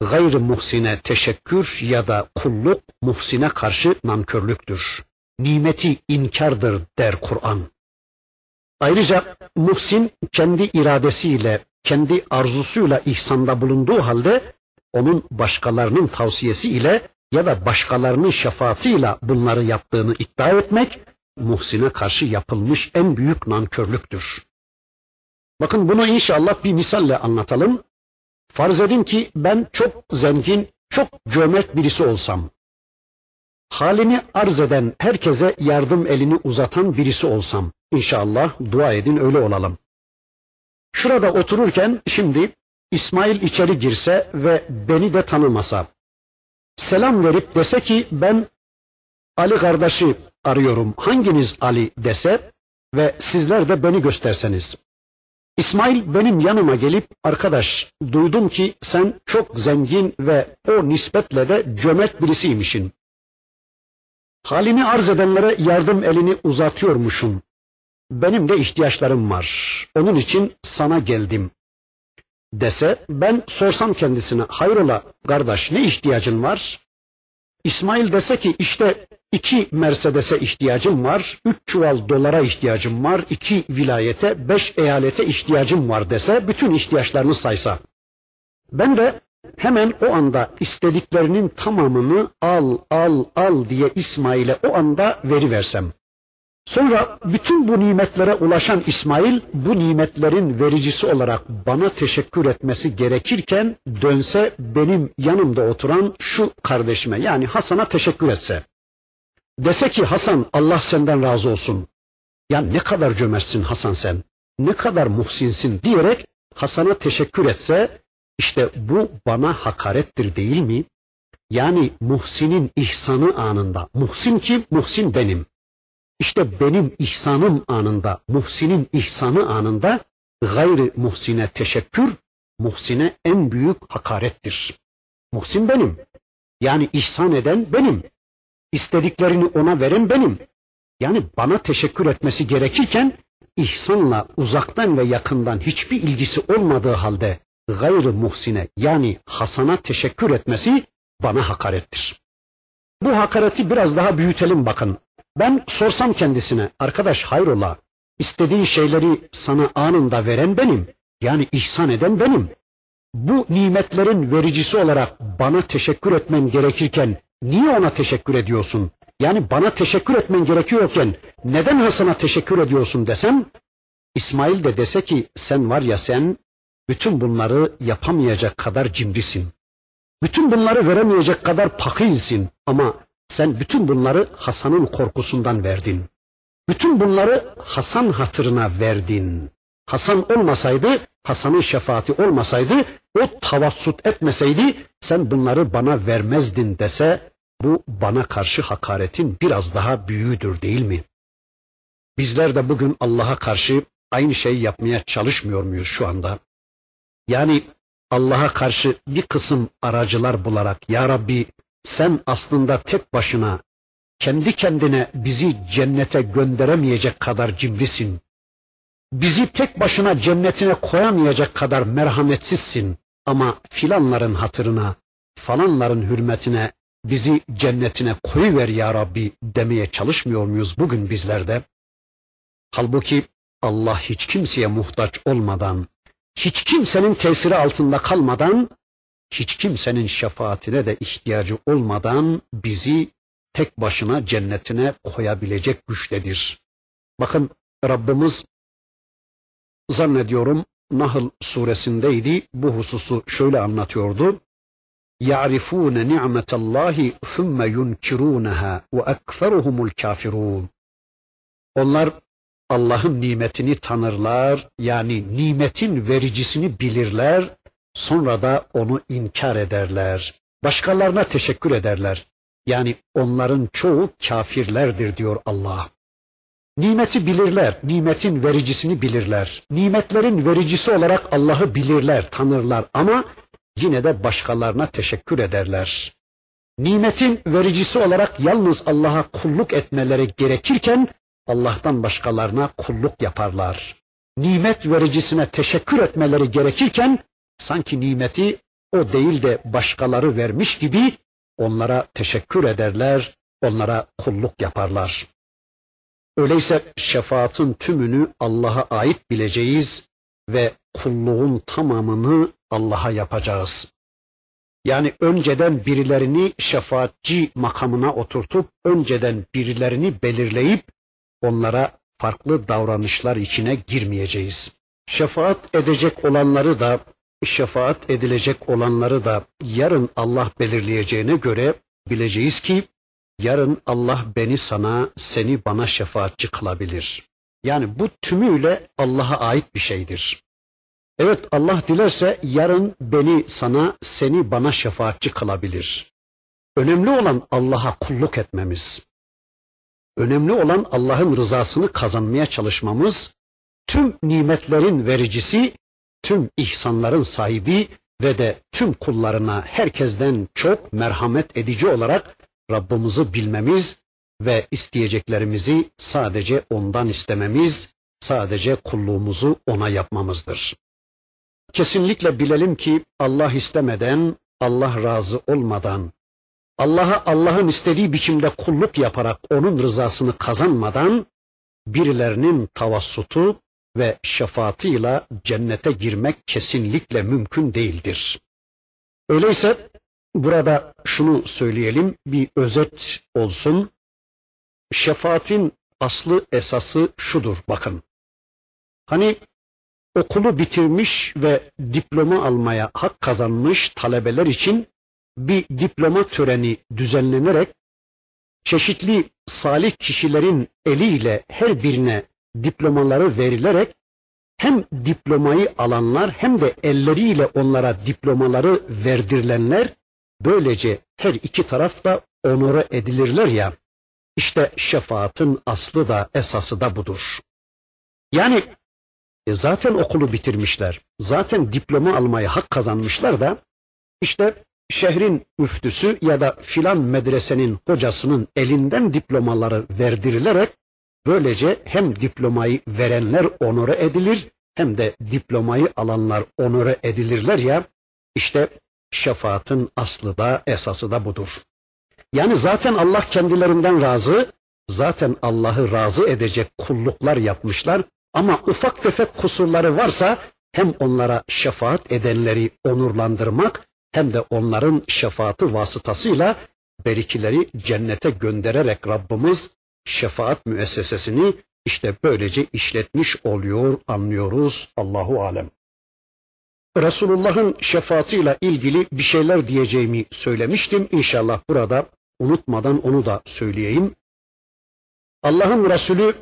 gayrı muhsine teşekkür ya da kulluk muhsine karşı nankörlüktür. Nimeti inkardır der Kur'an. Ayrıca muhsin kendi iradesiyle, kendi arzusuyla ihsanda bulunduğu halde onun başkalarının tavsiyesiyle ya da başkalarının şefaatiyle bunları yaptığını iddia etmek muhsine karşı yapılmış en büyük nankörlüktür. Bakın bunu inşallah bir misalle anlatalım. Farz edin ki ben çok zengin, çok cömert birisi olsam. Halini arz eden herkese yardım elini uzatan birisi olsam. İnşallah dua edin öyle olalım. Şurada otururken şimdi İsmail içeri girse ve beni de tanımasa, selam verip dese ki ben Ali kardeşi arıyorum, hanginiz Ali dese ve sizler de beni gösterseniz. İsmail benim yanıma gelip arkadaş duydum ki sen çok zengin ve o nispetle de cömert birisiymişin. Halini arz edenlere yardım elini uzatıyormuşsun. Benim de ihtiyaçlarım var. Onun için sana geldim. Dese ben sorsam kendisine hayrola kardeş ne ihtiyacın var? İsmail dese ki işte iki Mercedes'e ihtiyacım var, üç çuval dolara ihtiyacım var, iki vilayete, beş eyalete ihtiyacım var dese, bütün ihtiyaçlarını saysa. Ben de hemen o anda istediklerinin tamamını al, al, al diye İsmail'e o anda veri versem. Sonra bütün bu nimetlere ulaşan İsmail bu nimetlerin vericisi olarak bana teşekkür etmesi gerekirken dönse benim yanımda oturan şu kardeşime yani Hasan'a teşekkür etse. Dese ki Hasan Allah senden razı olsun. Ya ne kadar cömertsin Hasan sen. Ne kadar muhsinsin diyerek Hasan'a teşekkür etse işte bu bana hakarettir değil mi? Yani muhsinin ihsanı anında. Muhsin kim? Muhsin benim. İşte benim ihsanım anında, muhsinin ihsanı anında gayri muhsine teşekkür, muhsine en büyük hakarettir. Muhsin benim. Yani ihsan eden benim. İstediklerini ona veren benim. Yani bana teşekkür etmesi gerekirken ihsanla uzaktan ve yakından hiçbir ilgisi olmadığı halde gayrı muhsine yani Hasan'a teşekkür etmesi bana hakarettir. Bu hakareti biraz daha büyütelim bakın. Ben sorsam kendisine, arkadaş hayrola, istediğin şeyleri sana anında veren benim, yani ihsan eden benim. Bu nimetlerin vericisi olarak bana teşekkür etmen gerekirken niye ona teşekkür ediyorsun? Yani bana teşekkür etmen gerekiyorken neden Hasan'a teşekkür ediyorsun desem, İsmail de dese ki sen var ya sen bütün bunları yapamayacak kadar cimrisin. Bütün bunları veremeyecek kadar pakilsin ama sen bütün bunları Hasan'ın korkusundan verdin. Bütün bunları Hasan hatırına verdin. Hasan olmasaydı, Hasan'ın şefaati olmasaydı, o tavassut etmeseydi sen bunları bana vermezdin dese bu bana karşı hakaretin biraz daha büyüğüdür değil mi? Bizler de bugün Allah'a karşı aynı şeyi yapmaya çalışmıyor muyuz şu anda? Yani Allah'a karşı bir kısım aracılar bularak Ya Rabbi sen aslında tek başına kendi kendine bizi cennete gönderemeyecek kadar cimrisin. Bizi tek başına cennetine koyamayacak kadar merhametsizsin. Ama filanların hatırına, falanların hürmetine bizi cennetine koyuver ya Rabbi demeye çalışmıyor muyuz bugün bizlerde? Halbuki Allah hiç kimseye muhtaç olmadan, hiç kimsenin tesiri altında kalmadan hiç kimsenin şefaatine de ihtiyacı olmadan bizi tek başına cennetine koyabilecek güçtedir. Bakın Rabbimiz zannediyorum Nahl suresindeydi bu hususu şöyle anlatıyordu. يَعْرِفُونَ نِعْمَةَ اللّٰهِ ثُمَّ يُنْكِرُونَهَا وَاَكْثَرُهُمُ الْكَافِرُونَ Onlar Allah'ın nimetini tanırlar, yani nimetin vericisini bilirler Sonra da onu inkar ederler. Başkalarına teşekkür ederler. Yani onların çoğu kafirlerdir diyor Allah. Nimeti bilirler, nimetin vericisini bilirler. Nimetlerin vericisi olarak Allah'ı bilirler, tanırlar ama yine de başkalarına teşekkür ederler. nimetin vericisi olarak yalnız Allah'a kulluk etmeleri gerekirken Allah'tan başkalarına kulluk yaparlar. Nimet vericisine teşekkür etmeleri gerekirken sanki nimeti o değil de başkaları vermiş gibi onlara teşekkür ederler, onlara kulluk yaparlar. Öyleyse şefaatin tümünü Allah'a ait bileceğiz ve kulluğun tamamını Allah'a yapacağız. Yani önceden birilerini şefaatçi makamına oturtup önceden birilerini belirleyip onlara farklı davranışlar içine girmeyeceğiz. Şefaat edecek olanları da şefaat edilecek olanları da yarın Allah belirleyeceğine göre bileceğiz ki yarın Allah beni sana, seni bana şefaatçi kılabilir. Yani bu tümüyle Allah'a ait bir şeydir. Evet Allah dilerse yarın beni sana, seni bana şefaatçi kılabilir. Önemli olan Allah'a kulluk etmemiz. Önemli olan Allah'ın rızasını kazanmaya çalışmamız, tüm nimetlerin vericisi, tüm ihsanların sahibi ve de tüm kullarına herkesten çok merhamet edici olarak Rabbimizi bilmemiz ve isteyeceklerimizi sadece ondan istememiz, sadece kulluğumuzu ona yapmamızdır. Kesinlikle bilelim ki Allah istemeden, Allah razı olmadan, Allah'a Allah'ın istediği biçimde kulluk yaparak onun rızasını kazanmadan birilerinin tavassutu ve şefaatıyla cennete girmek kesinlikle mümkün değildir. Öyleyse burada şunu söyleyelim, bir özet olsun. Şefaatin aslı esası şudur bakın. Hani okulu bitirmiş ve diploma almaya hak kazanmış talebeler için bir diploma töreni düzenlenerek çeşitli salih kişilerin eliyle her birine diplomaları verilerek hem diplomayı alanlar hem de elleriyle onlara diplomaları verdirilenler böylece her iki taraf da onore edilirler ya işte şefaatin aslı da esası da budur. Yani e zaten okulu bitirmişler. Zaten diploma almaya hak kazanmışlar da işte şehrin müftüsü ya da filan medresenin hocasının elinden diplomaları verdirilerek böylece hem diplomayı verenler onore edilir hem de diplomayı alanlar onore edilirler ya işte şefaatin aslı da esası da budur. Yani zaten Allah kendilerinden razı, zaten Allah'ı razı edecek kulluklar yapmışlar ama ufak tefek kusurları varsa hem onlara şefaat edenleri onurlandırmak hem de onların şefaati vasıtasıyla berikileri cennete göndererek Rabbimiz şefaat müessesesini işte böylece işletmiş oluyor, anlıyoruz Allahu alem. Resulullah'ın şefaatiyle ilgili bir şeyler diyeceğimi söylemiştim. İnşallah burada unutmadan onu da söyleyeyim. Allah'ın Resulü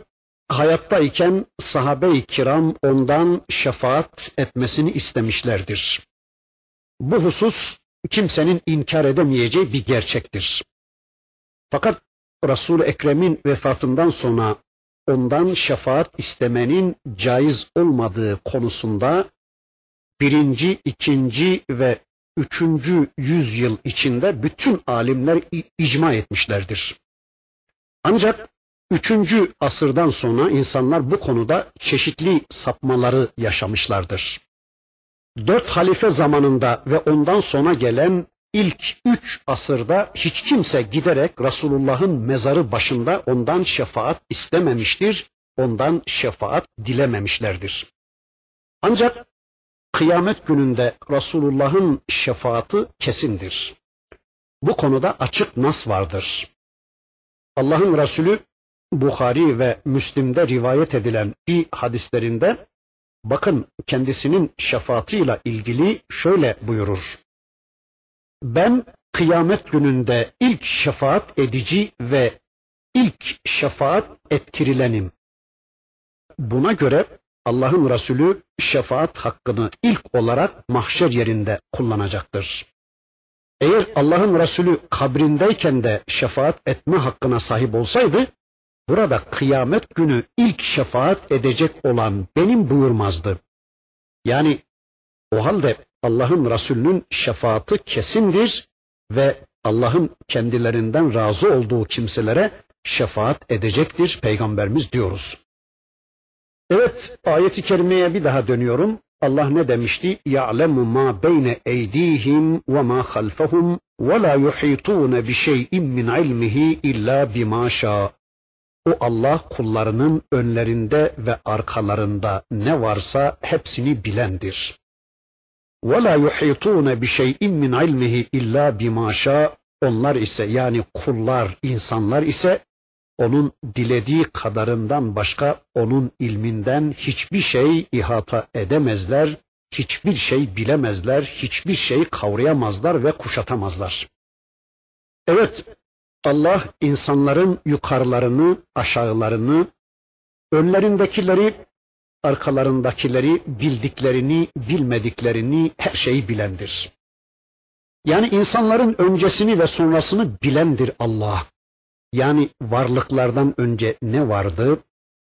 hayattayken sahabe-i kiram ondan şefaat etmesini istemişlerdir. Bu husus kimsenin inkar edemeyeceği bir gerçektir. Fakat Resul-i Ekrem'in vefatından sonra ondan şefaat istemenin caiz olmadığı konusunda birinci, ikinci ve üçüncü yüzyıl içinde bütün alimler icma etmişlerdir. Ancak üçüncü asırdan sonra insanlar bu konuda çeşitli sapmaları yaşamışlardır. Dört halife zamanında ve ondan sonra gelen ilk üç asırda hiç kimse giderek Resulullah'ın mezarı başında ondan şefaat istememiştir, ondan şefaat dilememişlerdir. Ancak kıyamet gününde Resulullah'ın şefaati kesindir. Bu konuda açık nas vardır. Allah'ın Resulü Bukhari ve Müslim'de rivayet edilen bir hadislerinde bakın kendisinin şefaatıyla ilgili şöyle buyurur. Ben kıyamet gününde ilk şefaat edici ve ilk şefaat ettirilenim. Buna göre Allah'ın Resulü şefaat hakkını ilk olarak mahşer yerinde kullanacaktır. Eğer Allah'ın Resulü kabrindeyken de şefaat etme hakkına sahip olsaydı, burada kıyamet günü ilk şefaat edecek olan benim buyurmazdı. Yani o halde Allah'ın Resulü'nün şefaati kesindir ve Allah'ın kendilerinden razı olduğu kimselere şefaat edecektir peygamberimiz diyoruz. Evet ayeti kerimeye bir daha dönüyorum. Allah ne demişti? يَعْلَمُ مَا بَيْنَ اَيْد۪يهِمْ وَمَا خَلْفَهُمْ وَلَا يُحِيطُونَ بِشَيْءٍ مِّنْ عِلْمِهِ اِلَّا بِمَا شَاءَ O Allah kullarının önlerinde ve arkalarında ne varsa hepsini bilendir. وَلَا يُحِيطُونَ بِشَيْءٍ مِّنْ عِلْمِهِ اِلَّا بِمَا شَاءَ Onlar ise yani kullar, insanlar ise onun dilediği kadarından başka onun ilminden hiçbir şey ihata edemezler, hiçbir şey bilemezler, hiçbir şey kavrayamazlar ve kuşatamazlar. Evet, Allah insanların yukarılarını, aşağılarını, önlerindekileri, arkalarındakileri, bildiklerini, bilmediklerini her şeyi bilendir. Yani insanların öncesini ve sonrasını bilendir Allah. Yani varlıklardan önce ne vardı?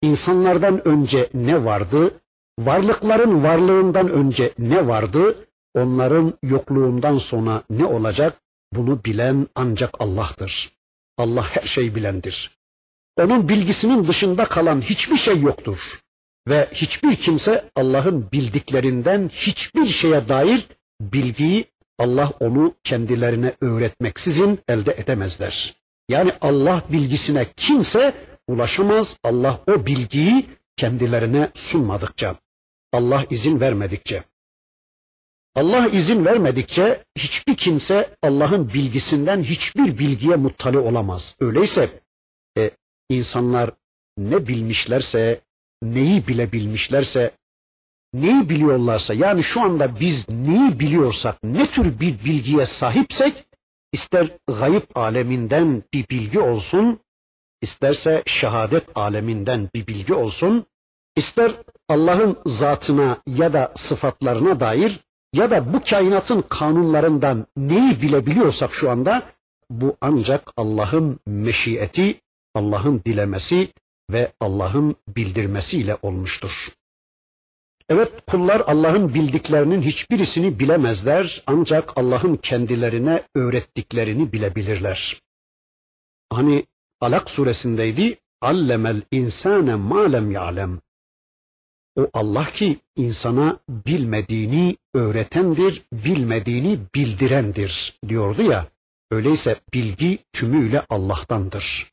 İnsanlardan önce ne vardı? Varlıkların varlığından önce ne vardı? Onların yokluğundan sonra ne olacak? Bunu bilen ancak Allah'tır. Allah her şeyi bilendir. Onun bilgisinin dışında kalan hiçbir şey yoktur. Ve hiçbir kimse Allah'ın bildiklerinden hiçbir şeye dair bilgiyi Allah onu kendilerine öğretmeksizin elde edemezler. Yani Allah bilgisine kimse ulaşamaz. Allah o bilgiyi kendilerine sunmadıkça, Allah izin vermedikçe. Allah izin vermedikçe hiçbir kimse Allah'ın bilgisinden hiçbir bilgiye muttali olamaz. Öyleyse e, insanlar ne bilmişlerse, neyi bilebilmişlerse, neyi biliyorlarsa yani şu anda biz neyi biliyorsak, ne tür bir bilgiye sahipsek İster gayb aleminden bir bilgi olsun, isterse şehadet aleminden bir bilgi olsun, ister Allah'ın zatına ya da sıfatlarına dair ya da bu kainatın kanunlarından neyi bilebiliyorsak şu anda bu ancak Allah'ın meşiyeti, Allah'ın dilemesi ve Allah'ın bildirmesiyle olmuştur. Evet kullar Allah'ın bildiklerinin hiçbirisini bilemezler ancak Allah'ın kendilerine öğrettiklerini bilebilirler. Hani Alak suresindeydi allemel insane ma lem ya'lem. O Allah ki insana bilmediğini öğretendir, bilmediğini bildirendir diyordu ya. Öyleyse bilgi tümüyle Allah'tandır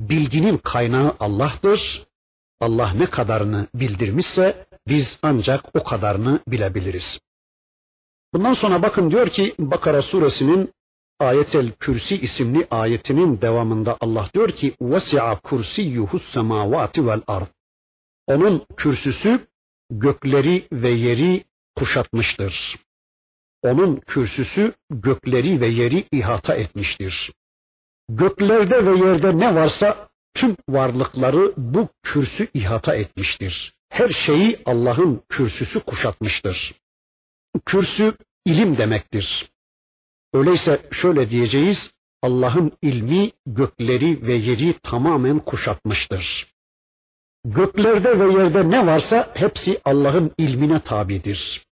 Bilginin kaynağı Allah'tır. Allah ne kadarını bildirmişse biz ancak o kadarını bilebiliriz. Bundan sonra bakın diyor ki Bakara suresinin Ayetel Kürsi isimli ayetinin devamında Allah diyor ki وَسِعَ كُرْسِيُّهُ السَّمَاوَاتِ وَالْأَرْضِ Onun kürsüsü gökleri ve yeri kuşatmıştır. Onun kürsüsü gökleri ve yeri ihata etmiştir. Göklerde ve yerde ne varsa tüm varlıkları bu kürsü ihata etmiştir. Her şeyi Allah'ın kürsüsü kuşatmıştır. Kürsü ilim demektir. Öyleyse şöyle diyeceğiz, Allah'ın ilmi gökleri ve yeri tamamen kuşatmıştır. Göklerde ve yerde ne varsa hepsi Allah'ın ilmine tabidir.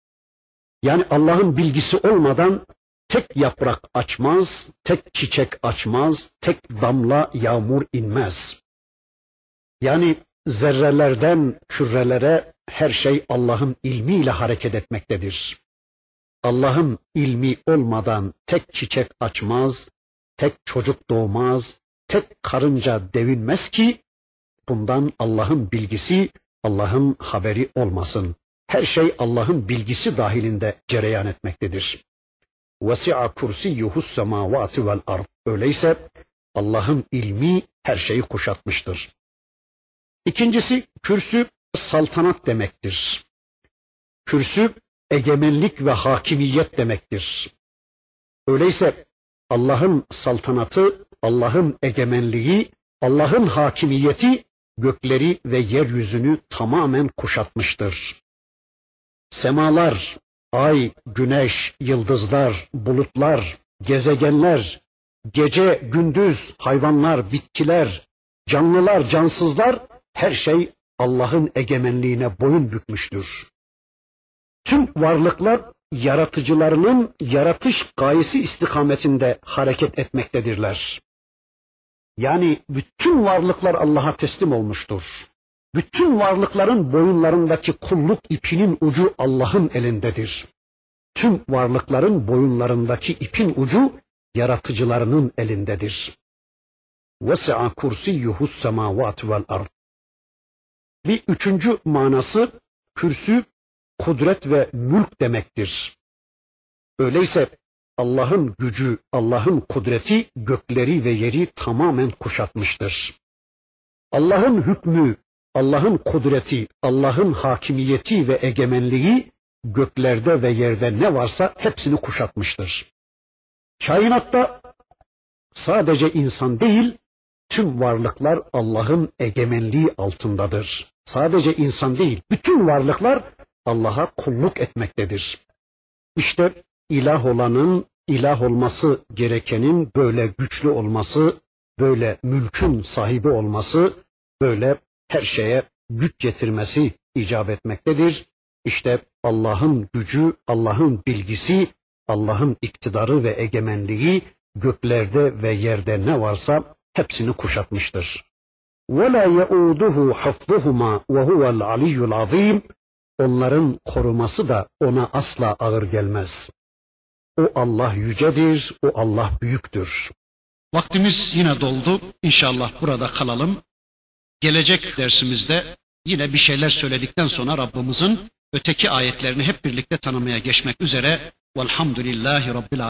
Yani Allah'ın bilgisi olmadan tek yaprak açmaz, tek çiçek açmaz, tek damla yağmur inmez. Yani zerrelerden kürelere her şey Allah'ın ilmiyle hareket etmektedir. Allah'ın ilmi olmadan tek çiçek açmaz, tek çocuk doğmaz, tek karınca devinmez ki bundan Allah'ın bilgisi, Allah'ın haberi olmasın. Her şey Allah'ın bilgisi dahilinde cereyan etmektedir. وَسِعَ كُرْسِيُّهُ السَّمَاوَاتِ وَالْأَرْضِ Öyleyse Allah'ın ilmi her şeyi kuşatmıştır. İkincisi kürsü saltanat demektir. Kürsü egemenlik ve hakimiyet demektir. Öyleyse Allah'ın saltanatı, Allah'ın egemenliği, Allah'ın hakimiyeti gökleri ve yeryüzünü tamamen kuşatmıştır. Semalar, ay, güneş, yıldızlar, bulutlar, gezegenler, gece, gündüz, hayvanlar, bitkiler, canlılar, cansızlar her şey Allah'ın egemenliğine boyun bükmüştür. Tüm varlıklar yaratıcılarının yaratış gayesi istikametinde hareket etmektedirler. Yani bütün varlıklar Allah'a teslim olmuştur. Bütün varlıkların boyunlarındaki kulluk ipinin ucu Allah'ın elindedir. Tüm varlıkların boyunlarındaki ipin ucu yaratıcılarının elindedir. Vesi'a kursiyyuhu semavat vel ard. Bir üçüncü manası kürsü kudret ve mülk demektir. Öyleyse Allah'ın gücü, Allah'ın kudreti gökleri ve yeri tamamen kuşatmıştır. Allah'ın hükmü, Allah'ın kudreti, Allah'ın hakimiyeti ve egemenliği göklerde ve yerde ne varsa hepsini kuşatmıştır. Kainatta sadece insan değil, tüm varlıklar Allah'ın egemenliği altındadır. Sadece insan değil, bütün varlıklar Allah'a kulluk etmektedir. İşte ilah olanın, ilah olması gerekenin böyle güçlü olması, böyle mülkün sahibi olması, böyle her şeye güç getirmesi icap etmektedir. İşte Allah'ın gücü, Allah'ın bilgisi, Allah'ın iktidarı ve egemenliği göklerde ve yerde ne varsa hepsini kuşatmıştır. وَلَا يَعُودُهُ حَفْظُهُمَا وَهُوَ الْعَلِيُّ الْعَظِيمُ Onların koruması da ona asla ağır gelmez. O Allah yücedir, o Allah büyüktür.
Vaktimiz yine doldu. İnşallah burada kalalım. Gelecek dersimizde yine bir şeyler söyledikten sonra Rabbimizin öteki ayetlerini hep birlikte tanımaya geçmek üzere. Velhamdülillahi Rabbil